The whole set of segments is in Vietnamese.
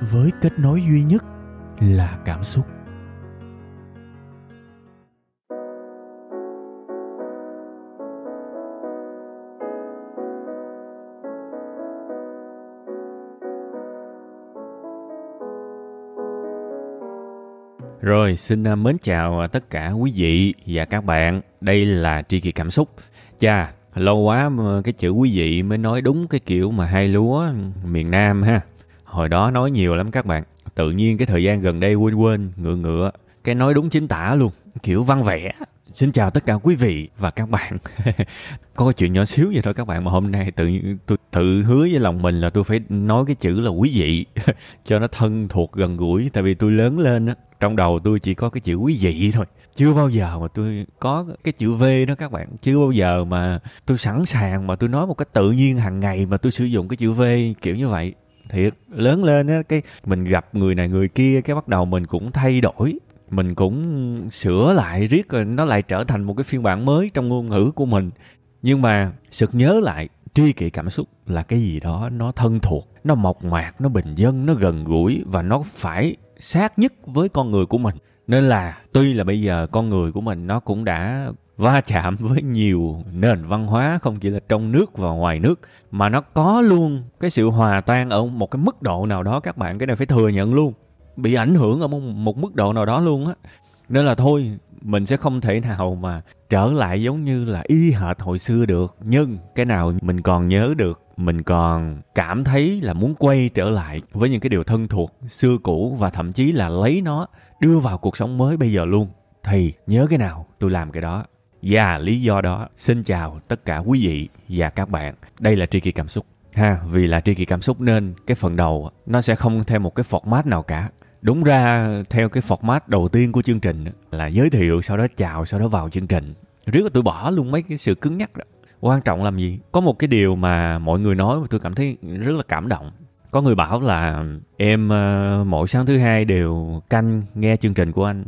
với kết nối duy nhất là cảm xúc Rồi, xin à, mến chào à, tất cả quý vị và các bạn. Đây là Tri Kỳ Cảm Xúc. Chà, lâu quá mà cái chữ quý vị mới nói đúng cái kiểu mà hai lúa miền Nam ha. Hồi đó nói nhiều lắm các bạn. Tự nhiên cái thời gian gần đây quên quên, ngựa ngựa. Cái nói đúng chính tả luôn, kiểu văn vẻ. Xin chào tất cả quý vị và các bạn. Có cái chuyện nhỏ xíu vậy thôi các bạn mà hôm nay tự tôi tự hứa với lòng mình là tôi phải nói cái chữ là quý vị cho nó thân thuộc gần gũi tại vì tôi lớn lên á trong đầu tôi chỉ có cái chữ quý vị thôi chưa bao giờ mà tôi có cái chữ v đó các bạn chưa bao giờ mà tôi sẵn sàng mà tôi nói một cách tự nhiên hàng ngày mà tôi sử dụng cái chữ v kiểu như vậy thiệt, lớn lên á, cái mình gặp người này người kia, cái bắt đầu mình cũng thay đổi. Mình cũng sửa lại riết rồi nó lại trở thành một cái phiên bản mới trong ngôn ngữ của mình. Nhưng mà sực nhớ lại, tri kỷ cảm xúc là cái gì đó, nó thân thuộc, nó mộc mạc, nó bình dân, nó gần gũi và nó phải sát nhất với con người của mình. Nên là tuy là bây giờ con người của mình nó cũng đã va chạm với nhiều nền văn hóa không chỉ là trong nước và ngoài nước mà nó có luôn cái sự hòa tan ở một cái mức độ nào đó các bạn cái này phải thừa nhận luôn bị ảnh hưởng ở một, một mức độ nào đó luôn á. Nên là thôi mình sẽ không thể nào mà trở lại giống như là y hệt hồi xưa được nhưng cái nào mình còn nhớ được mình còn cảm thấy là muốn quay trở lại với những cái điều thân thuộc xưa cũ và thậm chí là lấy nó đưa vào cuộc sống mới bây giờ luôn. Thì nhớ cái nào tôi làm cái đó và lý do đó xin chào tất cả quý vị và các bạn. Đây là tri kỳ cảm xúc. Ha vì là tri kỳ cảm xúc nên cái phần đầu nó sẽ không theo một cái format nào cả. Đúng ra theo cái format đầu tiên của chương trình là giới thiệu sau đó chào sau đó vào chương trình. Riết là tôi bỏ luôn mấy cái sự cứng nhắc đó. Quan trọng làm gì? Có một cái điều mà mọi người nói mà tôi cảm thấy rất là cảm động. Có người bảo là em uh, mỗi sáng thứ hai đều canh nghe chương trình của anh.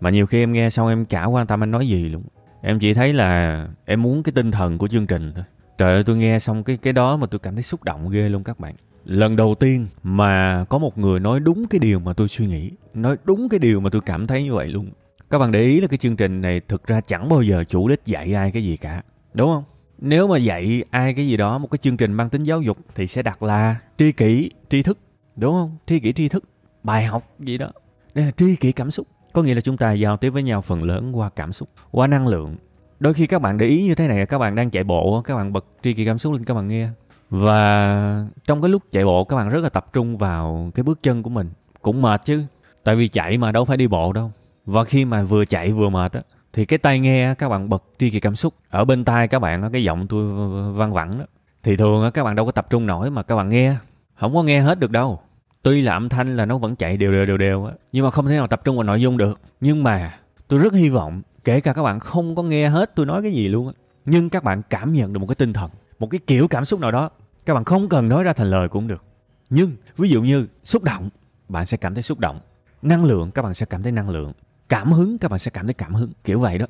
Mà nhiều khi em nghe xong em chả quan tâm anh nói gì luôn em chỉ thấy là em muốn cái tinh thần của chương trình thôi. Trời ơi, tôi nghe xong cái cái đó mà tôi cảm thấy xúc động ghê luôn các bạn. Lần đầu tiên mà có một người nói đúng cái điều mà tôi suy nghĩ, nói đúng cái điều mà tôi cảm thấy như vậy luôn. Các bạn để ý là cái chương trình này thực ra chẳng bao giờ chủ đích dạy ai cái gì cả, đúng không? Nếu mà dạy ai cái gì đó, một cái chương trình mang tính giáo dục thì sẽ đặt là tri kỷ, tri thức, đúng không? Tri kỷ, tri thức, bài học gì đó. Đây là tri kỷ cảm xúc có nghĩa là chúng ta giao tiếp với nhau phần lớn qua cảm xúc, qua năng lượng. Đôi khi các bạn để ý như thế này, các bạn đang chạy bộ, các bạn bật tri kỳ cảm xúc lên các bạn nghe. Và trong cái lúc chạy bộ, các bạn rất là tập trung vào cái bước chân của mình. Cũng mệt chứ, tại vì chạy mà đâu phải đi bộ đâu. Và khi mà vừa chạy vừa mệt á, thì cái tai nghe các bạn bật tri kỳ cảm xúc. Ở bên tai các bạn cái giọng tôi văng vẳng đó. Thì thường các bạn đâu có tập trung nổi mà các bạn nghe. Không có nghe hết được đâu tuy là âm thanh là nó vẫn chạy đều đều đều đều á, nhưng mà không thể nào tập trung vào nội dung được. Nhưng mà tôi rất hy vọng, kể cả các bạn không có nghe hết tôi nói cái gì luôn á, nhưng các bạn cảm nhận được một cái tinh thần, một cái kiểu cảm xúc nào đó. Các bạn không cần nói ra thành lời cũng được. Nhưng, ví dụ như xúc động, bạn sẽ cảm thấy xúc động. Năng lượng, các bạn sẽ cảm thấy năng lượng. Cảm hứng, các bạn sẽ cảm thấy cảm hứng, kiểu vậy đó.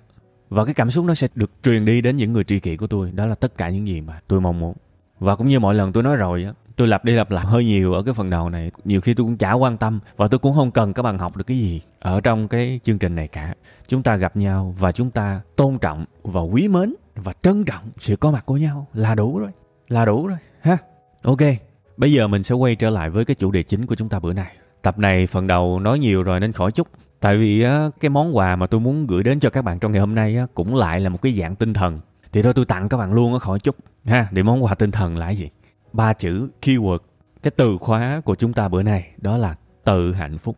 Và cái cảm xúc nó sẽ được truyền đi đến những người tri kỷ của tôi. Đó là tất cả những gì mà tôi mong muốn. Và cũng như mọi lần tôi nói rồi á tôi lặp đi lặp lại hơi nhiều ở cái phần đầu này. Nhiều khi tôi cũng chả quan tâm và tôi cũng không cần các bạn học được cái gì ở trong cái chương trình này cả. Chúng ta gặp nhau và chúng ta tôn trọng và quý mến và trân trọng sự có mặt của nhau là đủ rồi là đủ rồi ha? Ok bây giờ mình sẽ quay trở lại với cái chủ đề chính của chúng ta bữa nay. Tập này phần đầu nói nhiều rồi nên khỏi chút. Tại vì á, cái món quà mà tôi muốn gửi đến cho các bạn trong ngày hôm nay á, cũng lại là một cái dạng tinh thần. Thì thôi tôi tặng các bạn luôn á khỏi chút. Ha để món quà tinh thần là cái gì? Ba chữ keyword, cái từ khóa của chúng ta bữa nay, đó là tự hạnh phúc.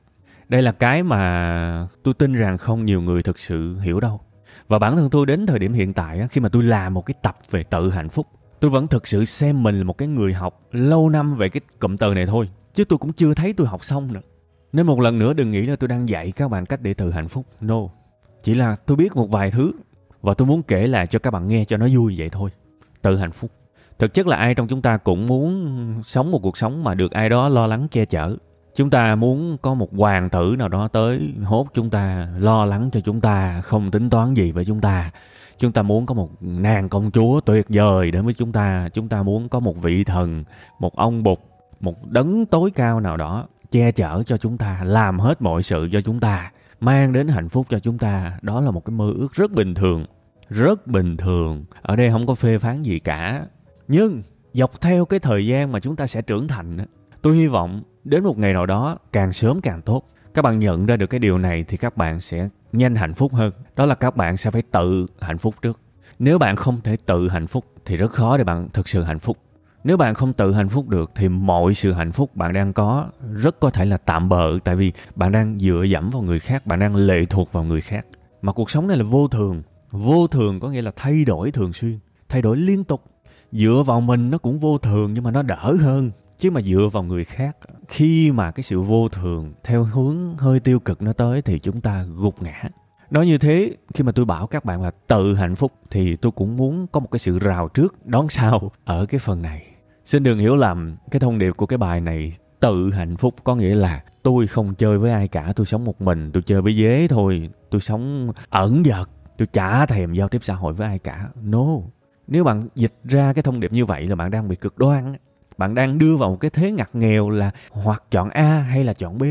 Đây là cái mà tôi tin rằng không nhiều người thực sự hiểu đâu. Và bản thân tôi đến thời điểm hiện tại khi mà tôi làm một cái tập về tự hạnh phúc, tôi vẫn thực sự xem mình là một cái người học lâu năm về cái cụm từ này thôi, chứ tôi cũng chưa thấy tôi học xong nữa. Nên một lần nữa đừng nghĩ là tôi đang dạy các bạn cách để tự hạnh phúc. No, chỉ là tôi biết một vài thứ và tôi muốn kể lại cho các bạn nghe cho nó vui vậy thôi. Tự hạnh phúc thực chất là ai trong chúng ta cũng muốn sống một cuộc sống mà được ai đó lo lắng che chở. Chúng ta muốn có một hoàng tử nào đó tới hốt chúng ta, lo lắng cho chúng ta, không tính toán gì với chúng ta. Chúng ta muốn có một nàng công chúa tuyệt vời đến với chúng ta. Chúng ta muốn có một vị thần, một ông bụt, một đấng tối cao nào đó che chở cho chúng ta, làm hết mọi sự cho chúng ta, mang đến hạnh phúc cho chúng ta. Đó là một cái mơ ước rất bình thường, rất bình thường. Ở đây không có phê phán gì cả nhưng dọc theo cái thời gian mà chúng ta sẽ trưởng thành tôi hy vọng đến một ngày nào đó càng sớm càng tốt. Các bạn nhận ra được cái điều này thì các bạn sẽ nhanh hạnh phúc hơn. Đó là các bạn sẽ phải tự hạnh phúc trước. Nếu bạn không thể tự hạnh phúc thì rất khó để bạn thực sự hạnh phúc. Nếu bạn không tự hạnh phúc được thì mọi sự hạnh phúc bạn đang có rất có thể là tạm bợ, tại vì bạn đang dựa dẫm vào người khác, bạn đang lệ thuộc vào người khác. Mà cuộc sống này là vô thường. Vô thường có nghĩa là thay đổi thường xuyên, thay đổi liên tục dựa vào mình nó cũng vô thường nhưng mà nó đỡ hơn. Chứ mà dựa vào người khác, khi mà cái sự vô thường theo hướng hơi tiêu cực nó tới thì chúng ta gục ngã. Nói như thế, khi mà tôi bảo các bạn là tự hạnh phúc thì tôi cũng muốn có một cái sự rào trước đón sau ở cái phần này. Xin đừng hiểu lầm, cái thông điệp của cái bài này, tự hạnh phúc có nghĩa là tôi không chơi với ai cả, tôi sống một mình, tôi chơi với dế thôi, tôi sống ẩn dật, tôi chả thèm giao tiếp xã hội với ai cả. No nếu bạn dịch ra cái thông điệp như vậy là bạn đang bị cực đoan bạn đang đưa vào một cái thế ngặt nghèo là hoặc chọn a hay là chọn b,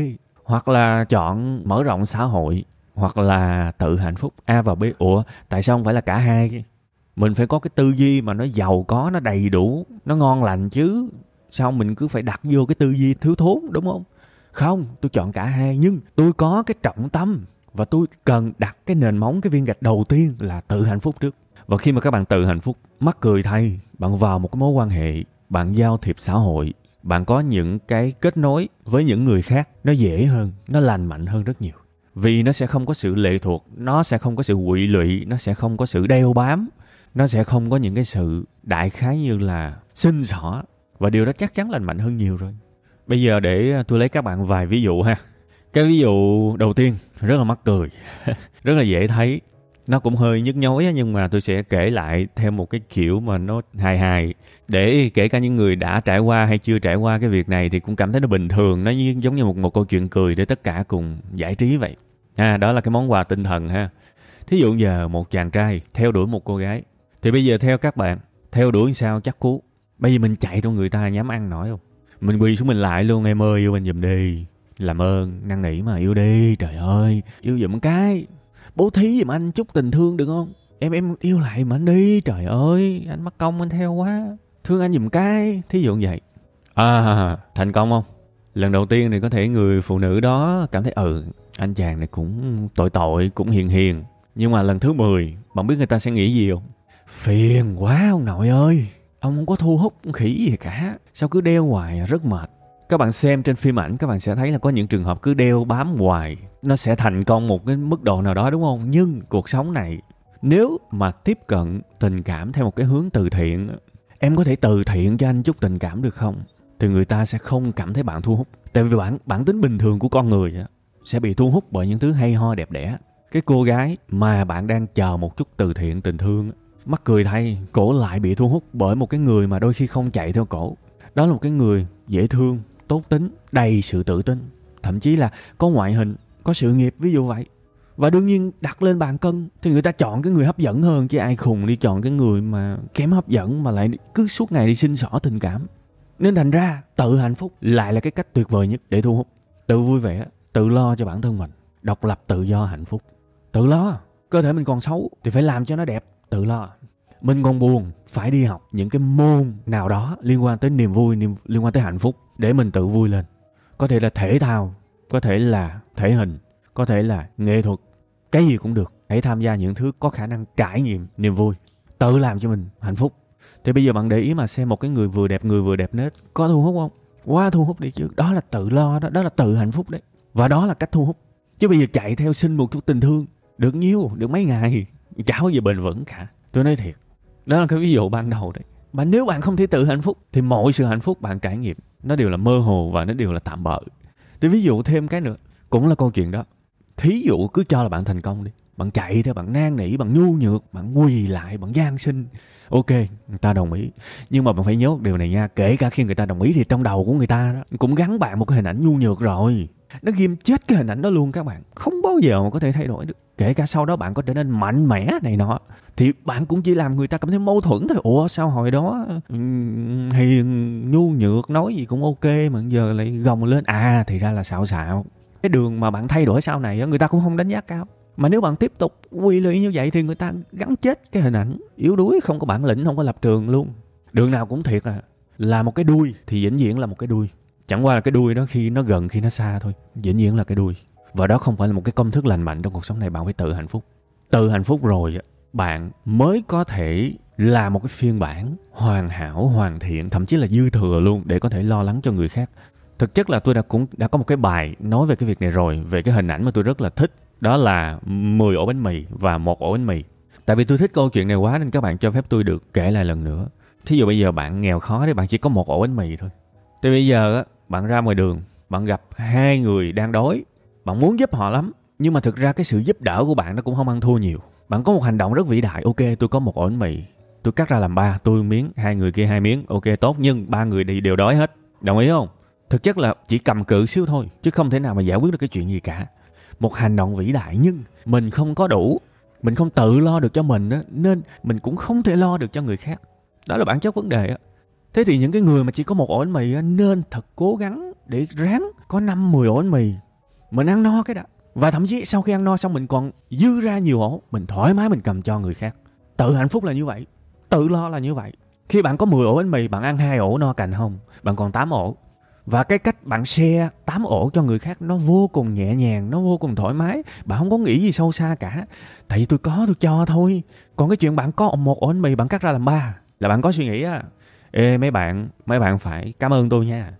hoặc là chọn mở rộng xã hội, hoặc là tự hạnh phúc, a và b. Ủa, tại sao không phải là cả hai? Mình phải có cái tư duy mà nó giàu có, nó đầy đủ, nó ngon lành chứ. Sao mình cứ phải đặt vô cái tư duy thiếu thốn, đúng không? Không, tôi chọn cả hai, nhưng tôi có cái trọng tâm và tôi cần đặt cái nền móng, cái viên gạch đầu tiên là tự hạnh phúc trước và khi mà các bạn tự hạnh phúc, mắc cười thay, bạn vào một cái mối quan hệ, bạn giao thiệp xã hội, bạn có những cái kết nối với những người khác, nó dễ hơn, nó lành mạnh hơn rất nhiều. Vì nó sẽ không có sự lệ thuộc, nó sẽ không có sự quỵ lụy, nó sẽ không có sự đeo bám, nó sẽ không có những cái sự đại khái như là xin xỏ. Và điều đó chắc chắn lành mạnh hơn nhiều rồi. Bây giờ để à, tôi lấy các bạn vài ví dụ ha. Cái ví dụ đầu tiên, rất là mắc cười, rất là dễ thấy nó cũng hơi nhức nhối nhưng mà tôi sẽ kể lại theo một cái kiểu mà nó hài hài. Để kể cả những người đã trải qua hay chưa trải qua cái việc này thì cũng cảm thấy nó bình thường nó như, giống như một một câu chuyện cười để tất cả cùng giải trí vậy. À đó là cái món quà tinh thần ha. Thí dụ giờ một chàng trai theo đuổi một cô gái. Thì bây giờ theo các bạn theo đuổi sao chắc cú? Bây giờ mình chạy trong người ta nhắm ăn nổi không? Mình quỳ xuống mình lại luôn em ơi yêu anh giùm đi. Làm ơn năn nỉ mà yêu đi trời ơi. Yêu giùm cái bố thí giùm anh chút tình thương được không? Em em yêu lại mà anh đi. Trời ơi anh mắc công anh theo quá. Thương anh giùm cái thí dụ như vậy. À thành công không? Lần đầu tiên thì có thể người phụ nữ đó cảm thấy ừ anh chàng này cũng tội tội cũng hiền hiền. Nhưng mà lần thứ 10 bạn biết người ta sẽ nghĩ gì không? Phiền quá ông nội ơi. Ông không có thu hút khỉ gì cả. Sao cứ đeo hoài rất mệt các bạn xem trên phim ảnh, các bạn sẽ thấy là có những trường hợp cứ đeo bám hoài, nó sẽ thành công một cái mức độ nào đó, đúng không? Nhưng cuộc sống này, nếu mà tiếp cận tình cảm theo một cái hướng từ thiện, em có thể từ thiện cho anh chút tình cảm được không? Thì người ta sẽ không cảm thấy bạn thu hút. Tại vì bản bản tính bình thường của con người sẽ bị thu hút bởi những thứ hay ho đẹp đẽ. Cái cô gái mà bạn đang chờ một chút từ thiện, tình thương mắc cười thay, cổ lại bị thu hút bởi một cái người mà đôi khi không chạy theo cổ. Đó là một cái người dễ thương tốt tính đầy sự tự tin. Thậm chí là có ngoại hình có sự nghiệp ví dụ vậy. Và đương nhiên đặt lên bàn cân thì người ta chọn cái người hấp dẫn hơn chứ ai khùng đi chọn cái người mà kém hấp dẫn mà lại cứ suốt ngày đi xin xỏ tình cảm. Nên thành ra tự hạnh phúc lại là cái cách tuyệt vời nhất để thu hút. Tự vui vẻ tự lo cho bản thân mình độc lập tự do hạnh phúc. Tự lo cơ thể mình còn xấu thì phải làm cho nó đẹp tự lo. Mình còn buồn phải đi học những cái môn nào đó liên quan tới niềm vui niềm, liên quan tới hạnh phúc để mình tự vui lên. Có thể là thể thao, có thể là thể hình, có thể là nghệ thuật, cái gì cũng được. Hãy tham gia những thứ có khả năng trải nghiệm niềm vui, tự làm cho mình hạnh phúc. Thì bây giờ bạn để ý mà xem một cái người vừa đẹp, người vừa đẹp nết, có thu hút không? Quá thu hút đi chứ. Đó là tự lo đó đó là tự hạnh phúc đấy. Và đó là cách thu hút. Chứ bây giờ chạy theo xin một chút tình thương, được nhiêu, được mấy ngày, chả bao giờ bền vững cả. Tôi nói thiệt, đó là cái ví dụ ban đầu đấy mà nếu bạn không thể tự hạnh phúc thì mọi sự hạnh phúc bạn trải nghiệm, nó đều là mơ hồ và nó đều là tạm bợ. Thì ví dụ thêm cái nữa, cũng là câu chuyện đó. Thí dụ cứ cho là bạn thành công đi, bạn chạy theo, bạn năn nỉ, bạn nhu nhược, bạn quỳ lại, bạn gian sinh, ok, người ta đồng ý. Nhưng mà bạn phải nhớ điều này nha, kể cả khi người ta đồng ý thì trong đầu của người ta đó, cũng gắn bạn một cái hình ảnh nhu nhược rồi. Nó ghim chết cái hình ảnh đó luôn các bạn, không bao giờ mà có thể thay đổi được kể cả sau đó bạn có trở nên mạnh mẽ này nọ, thì bạn cũng chỉ làm người ta cảm thấy mâu thuẫn thôi. Ủa, sao hồi đó ừ, hiền, nhu nhược, nói gì cũng ok mà giờ lại gồng lên? À thì ra là xạo xạo. Cái đường mà bạn thay đổi sau này người ta cũng không đánh giá cao. Mà nếu bạn tiếp tục quy lụy như vậy thì người ta gắn chết cái hình ảnh yếu đuối không có bản lĩnh, không có lập trường luôn. Đường nào cũng thiệt à. Là một cái đuôi thì vĩnh viễn là một cái đuôi. Chẳng qua là cái đuôi đó khi nó gần, khi nó xa thôi, vĩnh viễn là cái đuôi và đó không phải là một cái công thức lành mạnh trong cuộc sống này. Bạn phải tự hạnh phúc. Tự hạnh phúc rồi, bạn mới có thể là một cái phiên bản hoàn hảo, hoàn thiện, thậm chí là dư thừa luôn để có thể lo lắng cho người khác. Thực chất là tôi đã cũng đã có một cái bài nói về cái việc này rồi, về cái hình ảnh mà tôi rất là thích. Đó là 10 ổ bánh mì và một ổ bánh mì. Tại vì tôi thích câu chuyện này quá nên các bạn cho phép tôi được kể lại lần nữa. Thí dụ bây giờ bạn nghèo khó thì bạn chỉ có một ổ bánh mì thôi. Thì bây giờ á, bạn ra ngoài đường, bạn gặp hai người đang đói bạn muốn giúp họ lắm, nhưng mà thực ra cái sự giúp đỡ của bạn nó cũng không ăn thua nhiều. Bạn có một hành động rất vĩ đại, ok, tôi có một ổ bánh mì, tôi cắt ra làm ba, tôi miếng, hai người kia hai miếng, ok, tốt, nhưng ba người đi đều đói hết. Đồng ý không? Thực chất là chỉ cầm cự xíu thôi, chứ không thể nào mà giải quyết được cái chuyện gì cả. Một hành động vĩ đại nhưng mình không có đủ, mình không tự lo được cho mình á, nên mình cũng không thể lo được cho người khác. Đó là bản chất vấn đề á. Thế thì những cái người mà chỉ có một ổ bánh mì á, nên thật cố gắng để ráng có năm, mười ổ bánh mì mình ăn no cái đã và thậm chí sau khi ăn no xong mình còn dư ra nhiều ổ mình thoải mái mình cầm cho người khác. Tự hạnh phúc là như vậy. Tự lo là như vậy. Khi bạn có 10 ổ bánh mì, bạn ăn hai ổ no cành không bạn còn 8 ổ. Và cái cách bạn share tám ổ cho người khác nó vô cùng nhẹ nhàng, nó vô cùng thoải mái. Bạn không có nghĩ gì sâu xa cả. Tại vì tôi có, tôi cho thôi. Còn cái chuyện bạn có một ổ bánh mì bạn cắt ra làm ba, là bạn có suy nghĩ á, ê, mấy bạn mấy bạn phải cảm ơn tôi nha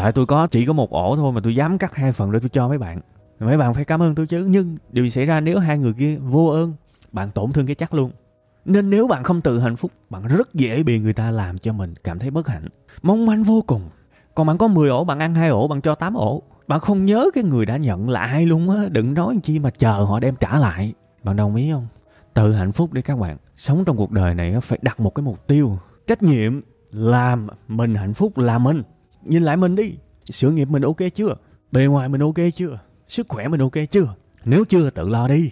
tại tôi có, chỉ có một ổ thôi mà tôi dám cắt hai phần để tôi cho mấy bạn. Mấy bạn phải cảm ơn tôi chứ. Nhưng điều gì xảy ra nếu hai người kia vô ơn? Bạn tổn thương cái chắc luôn. Nên nếu bạn không tự hạnh phúc, bạn rất dễ bị người ta làm cho mình cảm thấy bất hạnh. Mong manh vô cùng. Còn bạn có 10 ổ, bạn ăn hai ổ, bạn cho 8 ổ. Bạn không nhớ cái người đã nhận là ai luôn á. Đừng nói chi mà chờ họ đem trả lại. Bạn đồng ý không? Tự hạnh phúc đi các bạn. Sống trong cuộc đời này phải đặt một cái mục tiêu. Trách nhiệm làm mình hạnh phúc là mình nhìn lại mình đi. Sự nghiệp mình ok chưa? Bề ngoài mình ok chưa? Sức khỏe mình ok chưa? Nếu chưa tự lo đi.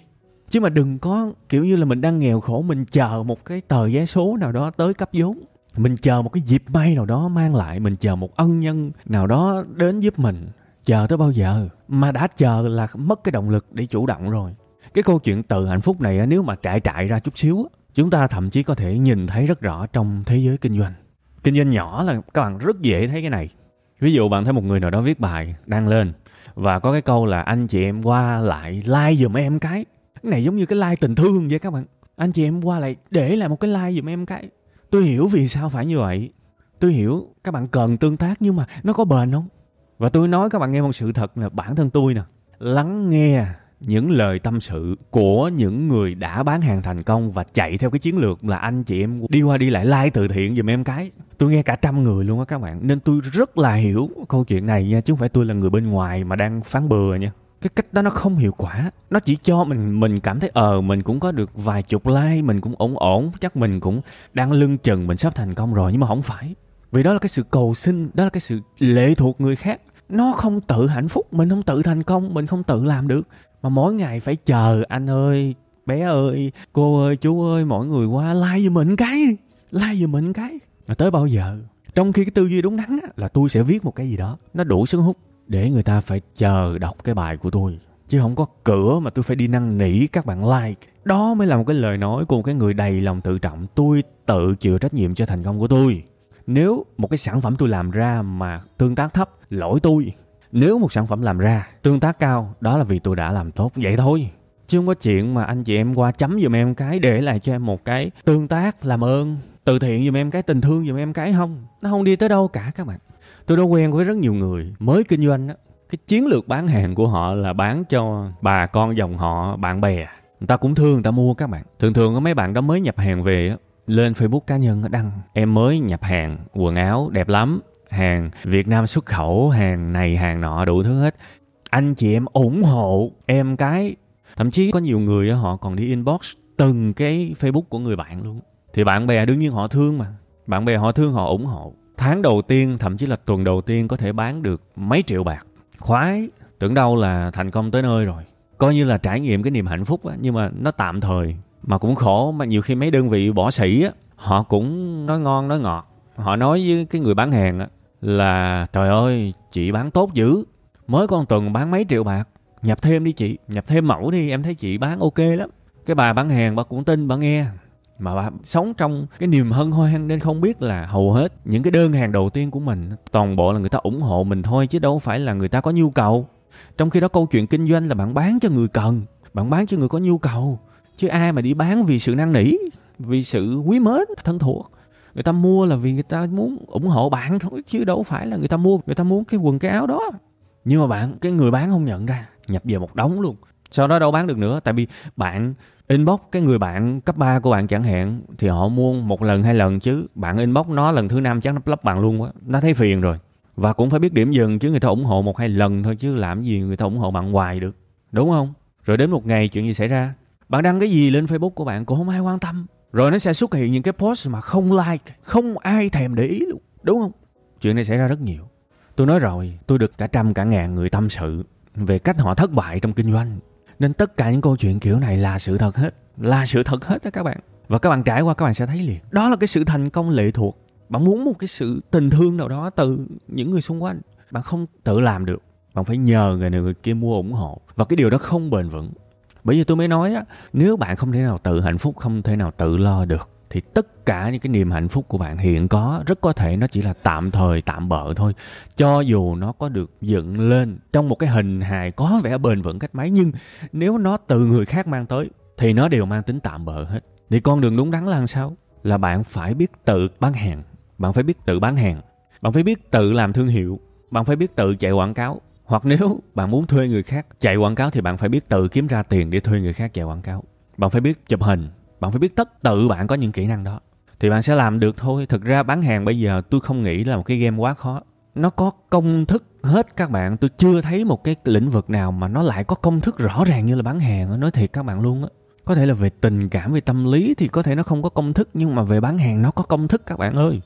Chứ mà đừng có kiểu như là mình đang nghèo khổ, mình chờ một cái tờ vé số nào đó tới cấp vốn. Mình chờ một cái dịp may nào đó mang lại, mình chờ một ân nhân nào đó đến giúp mình. Chờ tới bao giờ? Mà đã chờ là mất cái động lực để chủ động rồi. Cái câu chuyện từ hạnh phúc này nếu mà trải trại ra chút xíu chúng ta thậm chí có thể nhìn thấy rất rõ trong thế giới kinh doanh kinh doanh nhỏ là các bạn rất dễ thấy cái này. Ví dụ bạn thấy một người nào đó viết bài đăng lên và có cái câu là anh chị em qua lại like giùm em cái. Cái này giống như cái like tình thương vậy các bạn. Anh chị em qua lại để lại một cái like giùm em cái. Tôi hiểu vì sao phải như vậy. Tôi hiểu các bạn cần tương tác nhưng mà nó có bền không? Và tôi nói các bạn nghe một sự thật là bản thân tôi nè, lắng nghe những lời tâm sự của những người đã bán hàng thành công và chạy theo cái chiến lược là anh chị em đi qua đi lại like từ thiện giùm em cái. Tôi nghe cả trăm người luôn á các bạn, nên tôi rất là hiểu câu chuyện này nha, chứ không phải tôi là người bên ngoài mà đang phán bừa nha. Cái cách đó nó không hiệu quả, nó chỉ cho mình mình cảm thấy ờ mình cũng có được vài chục like, mình cũng ổn ổn, chắc mình cũng đang lưng chừng mình sắp thành công rồi, nhưng mà không phải. Vì đó là cái sự cầu xin, đó là cái sự lệ thuộc người khác nó không tự hạnh phúc mình không tự thành công mình không tự làm được. Mà mỗi ngày phải chờ anh ơi bé ơi cô ơi chú ơi mọi người qua like giùm mình cái like giùm mình cái. Mà tới bao giờ? Trong khi cái tư duy đúng đắn á, là tôi sẽ viết một cái gì đó nó đủ sức hút để người ta phải chờ đọc cái bài của tôi. Chứ không có cửa mà tôi phải đi năn nỉ các bạn like. Đó mới là một cái lời nói của một cái người đầy lòng tự trọng. Tôi tự chịu trách nhiệm cho thành công của tôi nếu một cái sản phẩm tôi làm ra mà tương tác thấp, lỗi tôi. Nếu một sản phẩm làm ra tương tác cao, đó là vì tôi đã làm tốt. Vậy thôi. Chứ không có chuyện mà anh chị em qua chấm giùm em cái để lại cho em một cái tương tác làm ơn, từ thiện giùm em cái, tình thương giùm em cái không? Nó không đi tới đâu cả các bạn. Tôi đã quen với rất nhiều người mới kinh doanh á. Cái chiến lược bán hàng của họ là bán cho bà con dòng họ, bạn bè. Người ta cũng thương, người ta mua các bạn. Thường thường có mấy bạn đó mới nhập hàng về á lên facebook cá nhân đăng. Em mới nhập hàng quần áo đẹp lắm. Hàng việt nam xuất khẩu hàng này hàng nọ đủ thứ hết. Anh chị em ủng hộ em cái. Thậm chí có nhiều người họ còn đi inbox từng cái facebook của người bạn luôn. Thì bạn bè đương nhiên họ thương mà. Bạn bè họ thương họ ủng hộ. Tháng đầu tiên thậm chí là tuần đầu tiên có thể bán được mấy triệu bạc. Khoái. Tưởng đâu là thành công tới nơi rồi. Coi như là trải nghiệm cái niềm hạnh phúc á nhưng mà nó tạm thời mà cũng khổ, mà nhiều khi mấy đơn vị bỏ sĩ á, họ cũng nói ngon, nói ngọt. Họ nói với cái người bán hàng á, là, trời ơi, chị bán tốt dữ. Mới con tuần bán mấy triệu bạc. Nhập thêm đi chị, nhập thêm mẫu đi, em thấy chị bán ok lắm. Cái bà bán hàng bà cũng tin, bà nghe. Mà bà sống trong cái niềm hân hoan nên không biết là hầu hết những cái đơn hàng đầu tiên của mình, toàn bộ là người ta ủng hộ mình thôi, chứ đâu phải là người ta có nhu cầu. Trong khi đó câu chuyện kinh doanh là bạn bán cho người cần, bạn bán cho người có nhu cầu chứ ai mà đi bán vì sự năn nỉ, vì sự quý mến, thân thuộc. Người ta mua là vì người ta muốn ủng hộ bạn thôi, chứ đâu phải là người ta mua. Người ta muốn cái quần, cái áo đó. Nhưng mà bạn, cái người bán không nhận ra, nhập về một đống luôn. Sau đó đâu bán được nữa? Tại vì bạn inbox cái người bạn cấp 3 của bạn chẳng hạn, thì họ mua một lần, hai lần, chứ bạn inbox nó lần thứ năm chắc nó lấp bạn luôn quá. Nó thấy phiền rồi. Và cũng phải biết điểm dừng, chứ người ta ủng hộ một, hai lần thôi, chứ làm gì người ta ủng hộ bạn hoài được. Đúng không? Rồi đến một ngày chuyện gì xảy ra? Bạn đăng cái gì lên facebook của bạn cũng không ai quan tâm. Rồi nó sẽ xuất hiện những cái post mà không like, không ai thèm để ý luôn, đúng không? Chuyện này xảy ra rất nhiều. Tôi nói rồi, tôi được cả trăm cả ngàn người tâm sự về cách họ thất bại trong kinh doanh. Nên tất cả những câu chuyện kiểu này là sự thật hết, là sự thật hết đó các bạn. Và các bạn trải qua các bạn sẽ thấy liền. Đó là cái sự thành công lệ thuộc. Bạn muốn một cái sự tình thương nào đó từ những người xung quanh. Bạn không tự làm được. Bạn phải nhờ người này người kia mua ủng hộ. Và cái điều đó không bền vững bởi vì tôi mới nói á, nếu bạn không thể nào tự hạnh phúc, không thể nào tự lo được, thì tất cả những cái niềm hạnh phúc của bạn hiện có, rất có thể nó chỉ là tạm thời, tạm bợ thôi. Cho dù nó có được dựng lên trong một cái hình hài có vẻ bền vững cách mấy, nhưng nếu nó từ người khác mang tới, thì nó đều mang tính tạm bợ hết. Thì con đường đúng đắn là làm sao? Là bạn phải biết tự bán hàng. Bạn phải biết tự bán hàng. Bạn phải biết tự làm thương hiệu. Bạn phải biết tự chạy quảng cáo hoặc nếu bạn muốn thuê người khác chạy quảng cáo thì bạn phải biết tự kiếm ra tiền để thuê người khác chạy quảng cáo. Bạn phải biết chụp hình, bạn phải biết tất tự bạn có những kỹ năng đó. Thì bạn sẽ làm được thôi. Thực ra bán hàng bây giờ tôi không nghĩ là một cái game quá khó. Nó có công thức hết các bạn. Tôi chưa thấy một cái lĩnh vực nào mà nó lại có công thức rõ ràng như là bán hàng nói thiệt các bạn luôn á có thể là về tình cảm, về tâm lý thì có thể nó không có công thức, nhưng mà về bán hàng nó có công thức các bạn ơi.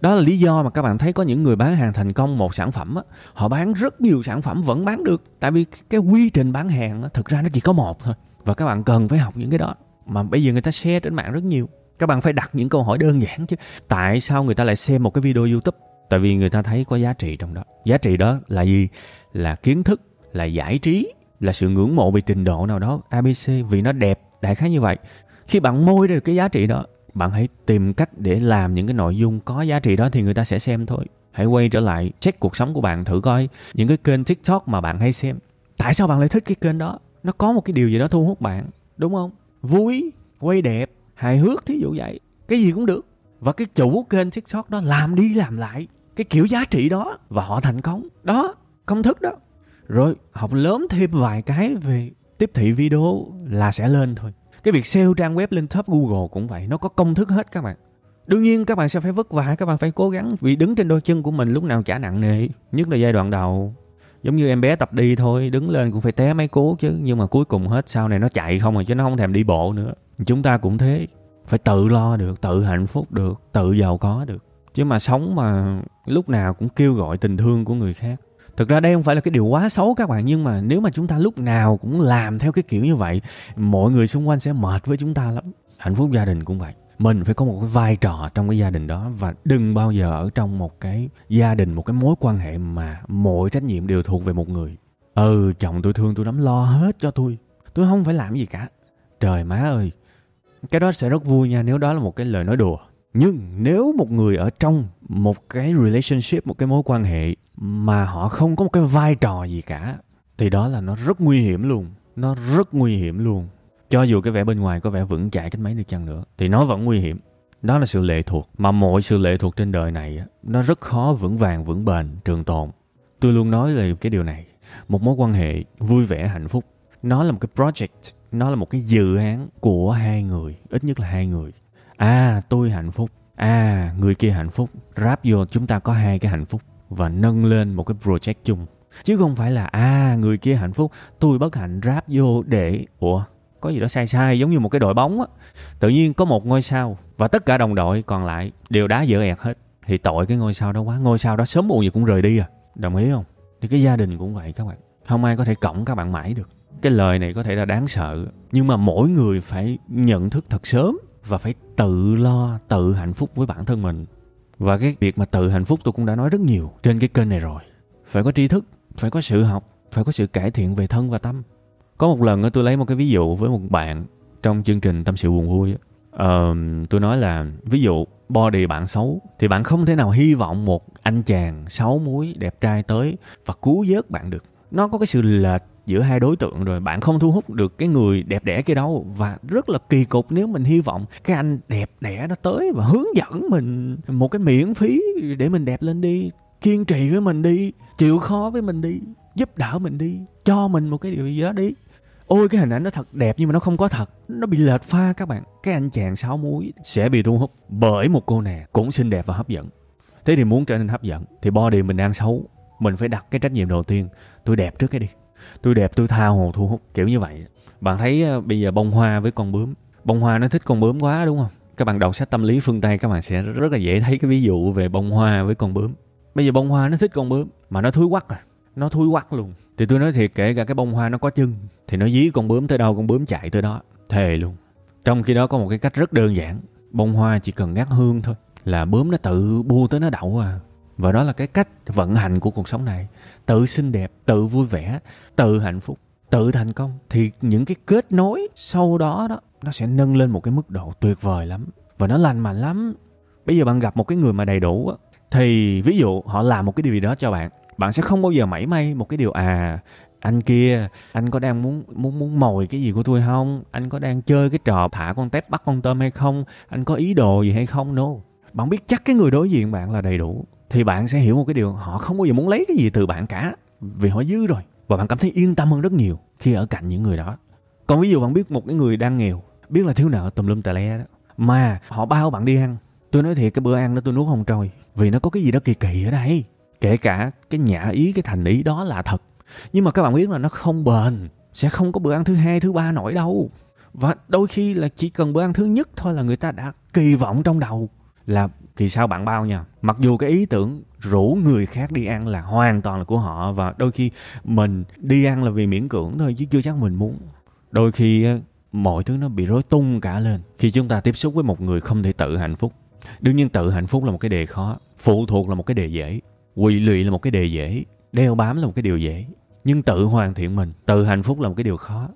Đó là lý do mà các bạn thấy có những người bán hàng thành công một sản phẩm á, họ bán rất nhiều sản phẩm vẫn bán được. Tại vì cái quy trình bán hàng á, thực ra nó chỉ có một thôi, và các bạn cần phải học những cái đó. Mà bây giờ người ta share trên mạng rất nhiều. Các bạn phải đặt những câu hỏi đơn giản chứ. Tại sao người ta lại xem một cái video youtube? Tại vì người ta thấy có giá trị trong đó. Giá trị đó là gì? Là kiến thức, là giải trí, là sự ngưỡng mộ về trình độ nào đó abc vì nó đẹp đại khái như vậy. Khi bạn môi được cái giá trị đó, bạn hãy tìm cách để làm những cái nội dung có giá trị đó thì người ta sẽ xem thôi. Hãy quay trở lại, check cuộc sống của bạn thử coi những cái kênh tiktok mà bạn hay xem. Tại sao bạn lại thích cái kênh đó? Nó có một cái điều gì đó thu hút bạn, đúng không? Vui, quay đẹp, hài hước thí dụ vậy. Cái gì cũng được. Và cái chủ kênh tiktok đó làm đi làm lại cái kiểu giá trị đó và họ thành công. Đó, công thức đó. Rồi, học lớn thêm vài cái về tiếp thị video là sẽ lên thôi. Cái việc SEO trang web lên top Google cũng vậy, nó có công thức hết các bạn. Đương nhiên các bạn sẽ phải vất vả, các bạn phải cố gắng vì đứng trên đôi chân của mình lúc nào chả nặng nề, nhất là giai đoạn đầu. Giống như em bé tập đi thôi, đứng lên cũng phải té mấy cú chứ, nhưng mà cuối cùng hết sau này nó chạy không rồi chứ nó không thèm đi bộ nữa. Chúng ta cũng thế, phải tự lo được, tự hạnh phúc được, tự giàu có được. Chứ mà sống mà lúc nào cũng kêu gọi tình thương của người khác thực ra đây không phải là cái điều quá xấu các bạn, nhưng mà nếu mà chúng ta lúc nào cũng làm theo cái kiểu như vậy, mọi người xung quanh sẽ mệt với chúng ta lắm. Hạnh phúc gia đình cũng vậy. Mình phải có một cái vai trò trong cái gia đình đó và đừng bao giờ ở trong một cái gia đình, một cái mối quan hệ mà mọi trách nhiệm đều thuộc về một người. Ừ chồng tôi thương tôi lắm, lo hết cho tôi. Tôi không phải làm gì cả. Trời má ơi, cái đó sẽ rất vui nha, nếu đó là một cái lời nói đùa nhưng nếu một người ở trong một cái relationship, một cái mối quan hệ mà họ không có một cái vai trò gì cả, thì đó là nó rất nguy hiểm luôn. Nó rất nguy hiểm luôn. Cho dù cái vẻ bên ngoài có vẻ vững chãi cách mấy đi chăng nữa, thì nó vẫn nguy hiểm. Đó là sự lệ thuộc. Mà mọi sự lệ thuộc trên đời này nó rất khó vững vàng, vững bền, trường tồn. Tôi luôn nói về cái điều này. Một mối quan hệ vui vẻ, hạnh phúc, nó là một cái project, nó là một cái dự án của hai người, ít nhất là hai người à tôi hạnh phúc. À người kia hạnh phúc. Ráp vô, chúng ta có hai cái hạnh phúc và nâng lên một cái project chung. Chứ không phải là à người kia hạnh phúc, tôi bất hạnh, ráp vô để, ủa, có gì đó sai sai, giống như một cái đội bóng á. Tự nhiên có một ngôi sao và tất cả đồng đội còn lại đều đá dở ẹt hết. Thì tội cái ngôi sao đó quá. Ngôi sao đó sớm muộn gì cũng rời đi à. Đồng ý không? Thì cái gia đình cũng vậy các bạn. Không ai có thể cộng các bạn mãi được. Cái lời này có thể là đáng sợ. Nhưng mà mỗi người phải nhận thức thật sớm và phải tự lo tự hạnh phúc với bản thân mình. Và cái việc mà tự hạnh phúc tôi cũng đã nói rất nhiều trên cái kênh này rồi. Phải có tri thức phải có sự học phải có sự cải thiện về thân và tâm. Có một lần tôi lấy một cái ví dụ với một bạn trong chương trình tâm sự buồn vui uh, tôi nói là ví dụ body bạn xấu thì bạn không thể nào hy vọng một anh chàng xấu muối đẹp trai tới và cứu vớt bạn được. Nó có cái sự lệch giữa hai đối tượng rồi. Bạn không thu hút được cái người đẹp đẽ kia đâu. Và rất là kỳ cục nếu mình hy vọng cái anh đẹp đẽ nó tới và hướng dẫn mình một cái miễn phí để mình đẹp lên đi, kiên trì với mình đi, chịu khó với mình đi, giúp đỡ mình đi, cho mình một cái điều gì đó đi. Ôi, cái hình ảnh nó thật đẹp nhưng mà nó không có thật. Nó bị lệch pha các bạn. Cái anh chàng sáu muối sẽ bị thu hút bởi một cô nàng cũng xinh đẹp và hấp dẫn. Thế thì muốn trở nên hấp dẫn thì body mình đang xấu, mình phải đặt cái trách nhiệm đầu tiên. Tôi đẹp trước cái đi tôi đẹp, tôi tha hồ thu hút, kiểu như vậy. Bạn thấy ờ, bây giờ bông hoa với con bướm, bông hoa nó thích con bướm quá đúng không? Các bạn đọc sách tâm lý phương tây các bạn sẽ rất là dễ thấy cái ví dụ về bông hoa với con bướm. Bây giờ bông hoa nó thích con bướm, mà nó thúi quắc à nó thúi quắc luôn. Thì tôi nói thiệt, kể cả cái bông hoa nó có chân, thì nó dí con bướm tới đâu, con bướm chạy tới đó, thề luôn. Trong khi đó có một cái cách rất đơn giản, bông hoa chỉ cần ngắt hương thôi, là bướm nó tự bu tới nó đậu à và đó là cái cách vận hành của cuộc sống này. Tự xinh đẹp, tự vui vẻ, tự hạnh phúc, tự thành công. Thì những cái kết nối sau đó đó, nó sẽ nâng lên một cái mức độ tuyệt vời lắm. Và nó lành mạnh lắm. Bây giờ bạn gặp một cái người mà đầy đủ á, thì ví dụ họ làm một cái điều gì đó cho bạn bạn sẽ không bao giờ mảy may một cái điều à anh kia, anh có đang muốn muốn muốn mồi cái gì của tôi không? Anh có đang chơi cái trò thả con tép bắt con tôm hay không? Anh có ý đồ gì hay không? No. Bạn biết chắc cái người đối diện bạn là đầy đủ thì bạn sẽ hiểu một cái điều, họ không bao giờ muốn lấy cái gì từ bạn cả, vì họ dư rồi. Và bạn cảm thấy yên tâm hơn rất nhiều khi ở cạnh những người đó. Còn ví dụ bạn biết một cái người đang nghèo, biết là thiếu nợ tùm lum tà le đó, mà họ bao bạn đi ăn. Tôi nói thiệt, cái bữa ăn đó tôi nuốt không trôi, vì nó có cái gì đó kỳ kỳ ở đây. Kể cả cái nhã ý, cái thành ý đó là thật. Nhưng mà các bạn biết là nó không bền, sẽ không có bữa ăn thứ hai, thứ ba nổi đâu. Và đôi khi là chỉ cần bữa ăn thứ nhất thôi là người ta đã kỳ vọng trong đầu là thì sao bạn bao nha mặc dù cái ý tưởng rủ người khác đi ăn là hoàn toàn là của họ và đôi khi mình đi ăn là vì miễn cưỡng thôi chứ chưa chắc mình muốn. Đôi khi mọi thứ nó bị rối tung cả lên khi chúng ta tiếp xúc với một người không thể tự hạnh phúc. Đương nhiên tự hạnh phúc là một cái đề khó, phụ thuộc là một cái đề dễ quỳ lụy là một cái đề dễ, đeo bám là một cái điều dễ. Nhưng tự hoàn thiện mình, tự hạnh phúc là một cái điều khó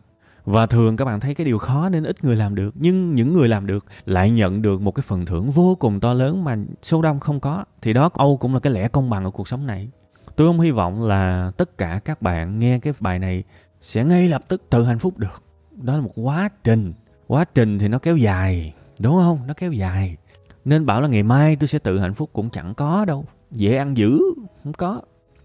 và thường các bạn thấy cái điều khó nên ít người làm được, nhưng những người làm được lại nhận được một cái phần thưởng vô cùng to lớn mà số đông không có. Thì đó, âu cũng là cái lẽ công bằng ở cuộc sống này. Tôi không hy vọng là tất cả các bạn nghe cái bài này sẽ ngay lập tức tự hạnh phúc được. Đó là một quá trình. Quá trình thì nó kéo dài, đúng không? Nó kéo dài. Nên bảo là ngày mai tôi sẽ tự hạnh phúc cũng chẳng có đâu. Dễ ăn dữ, không có.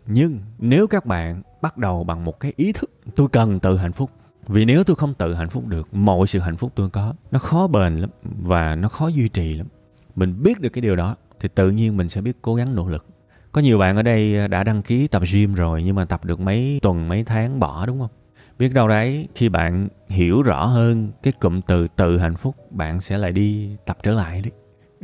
Nhưng nếu các bạn bắt đầu bằng một cái ý thức, tôi cần tự hạnh phúc vì nếu tôi không tự hạnh phúc được, mọi sự hạnh phúc tôi có, nó khó bền lắm và nó khó duy trì lắm. Mình biết được cái điều đó, thì tự nhiên mình sẽ biết cố gắng nỗ lực. Có nhiều bạn ở đây đã đăng ký tập gym rồi, nhưng mà tập được mấy tuần, mấy tháng bỏ, đúng không? Biết đâu đấy, khi bạn hiểu rõ hơn cái cụm từ tự hạnh phúc, bạn sẽ lại đi tập trở lại đấy.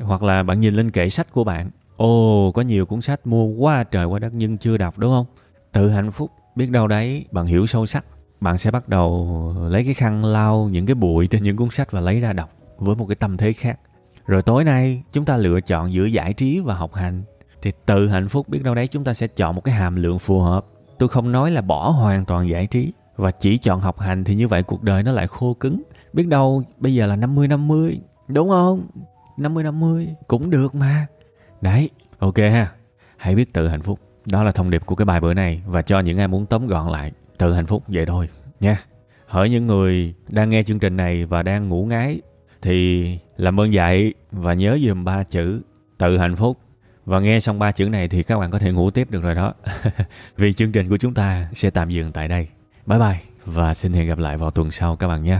Hoặc là bạn nhìn lên kệ sách của bạn. Ồ, có nhiều cuốn sách mua quá trời quá đất nhưng chưa đọc, đúng không? Tự hạnh phúc, biết đâu đấy, bạn hiểu sâu sắc bạn sẽ bắt đầu lấy cái khăn lau những cái bụi trên những cuốn sách và lấy ra đọc với một cái tâm thế khác. Rồi tối nay chúng ta lựa chọn giữa giải trí và học hành. Thì từ hạnh phúc biết đâu đấy chúng ta sẽ chọn một cái hàm lượng phù hợp. Tôi không nói là bỏ hoàn toàn giải trí và chỉ chọn học hành thì như vậy cuộc đời nó lại khô cứng. Biết đâu bây giờ là 50 50 đúng không? 50 50 cũng được mà. Đấy, ok ha. Hãy biết tự hạnh phúc. Đó là thông điệp của cái bài bữa này và cho những ai muốn tóm gọn lại tự hạnh phúc vậy thôi, nha. Hỡi những người đang nghe chương trình này và đang ngủ ngái thì làm ơn dạy và nhớ dùm ba chữ tự hạnh phúc. Và nghe xong ba chữ này thì các bạn có thể ngủ tiếp được rồi đó. Vì chương trình của chúng ta sẽ tạm dừng tại đây. Bye bye và xin hẹn gặp lại vào tuần sau các bạn nhé